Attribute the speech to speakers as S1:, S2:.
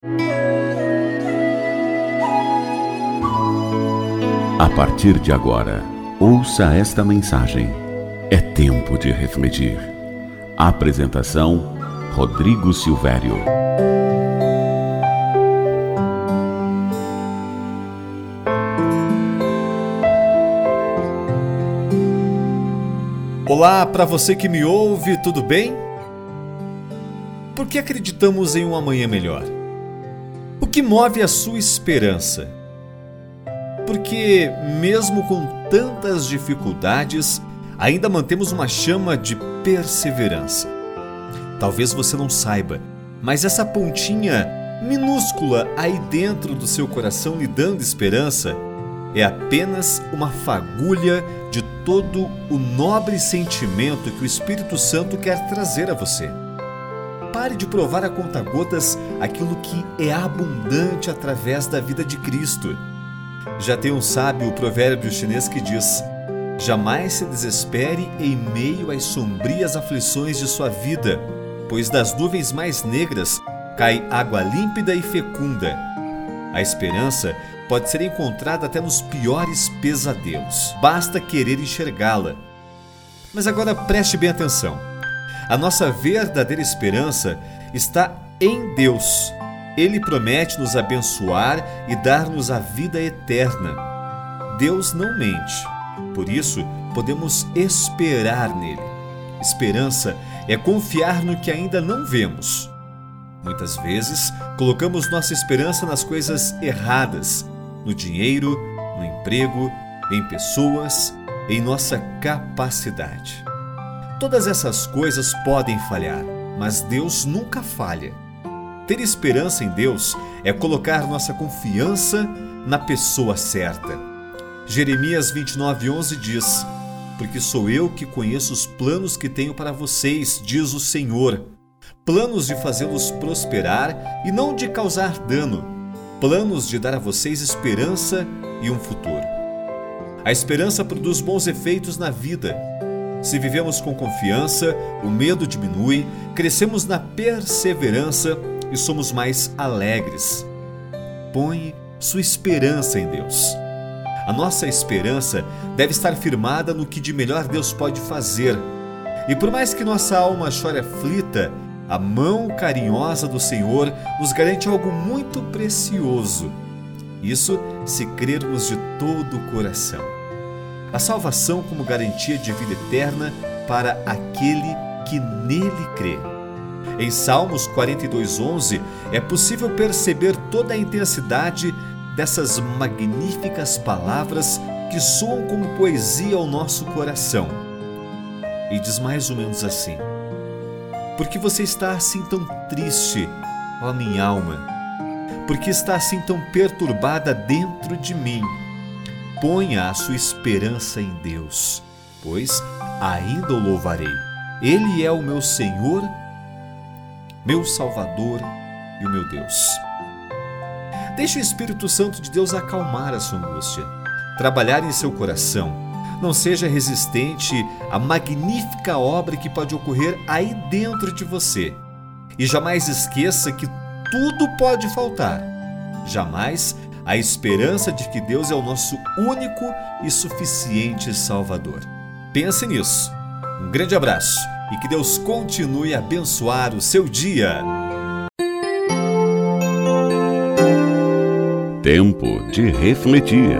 S1: A partir de agora, ouça esta mensagem. É tempo de refletir. Apresentação: Rodrigo Silvério.
S2: Olá, para você que me ouve, tudo bem? Por que acreditamos em um amanhã melhor? Que move a sua esperança? Porque, mesmo com tantas dificuldades, ainda mantemos uma chama de perseverança. Talvez você não saiba, mas essa pontinha minúscula aí dentro do seu coração lhe dando esperança é apenas uma fagulha de todo o nobre sentimento que o Espírito Santo quer trazer a você. Pare de provar a conta-gotas aquilo que é abundante através da vida de Cristo. Já tem um sábio provérbio chinês que diz: Jamais se desespere em meio às sombrias aflições de sua vida, pois das nuvens mais negras cai água límpida e fecunda. A esperança pode ser encontrada até nos piores pesadelos. Basta querer enxergá-la. Mas agora preste bem atenção. A nossa verdadeira esperança está em Deus ele promete nos abençoar e dar-nos a vida eterna. Deus não mente, por isso podemos esperar nele. Esperança é confiar no que ainda não vemos. Muitas vezes colocamos nossa esperança nas coisas erradas, no dinheiro, no emprego, em pessoas, em nossa capacidade. Todas essas coisas podem falhar, mas Deus nunca falha. Ter esperança em Deus é colocar nossa confiança na pessoa certa. Jeremias 29:11 diz: Porque sou eu que conheço os planos que tenho para vocês, diz o Senhor, planos de fazê-los prosperar e não de causar dano, planos de dar a vocês esperança e um futuro. A esperança produz bons efeitos na vida. Se vivemos com confiança, o medo diminui, crescemos na perseverança e somos mais alegres. Põe sua esperança em Deus. A nossa esperança deve estar firmada no que de melhor Deus pode fazer. E por mais que nossa alma chore aflita, a mão carinhosa do Senhor nos garante algo muito precioso. Isso se crermos de todo o coração. A salvação como garantia de vida eterna para aquele que nele crê. Em Salmos 42:11 é possível perceber toda a intensidade dessas magníficas palavras que soam como poesia ao nosso coração. E diz mais ou menos assim: Porque você está assim tão triste, ó minha alma? Porque está assim tão perturbada dentro de mim? Ponha a sua esperança em Deus, pois ainda o louvarei. Ele é o meu Senhor meu Salvador e o meu Deus. Deixe o Espírito Santo de Deus acalmar a sua angústia, trabalhar em seu coração. Não seja resistente à magnífica obra que pode ocorrer aí dentro de você. E jamais esqueça que tudo pode faltar. Jamais a esperança de que Deus é o nosso único e suficiente Salvador. Pense nisso. Um grande abraço e que Deus continue a abençoar o seu dia.
S1: Tempo de refletir.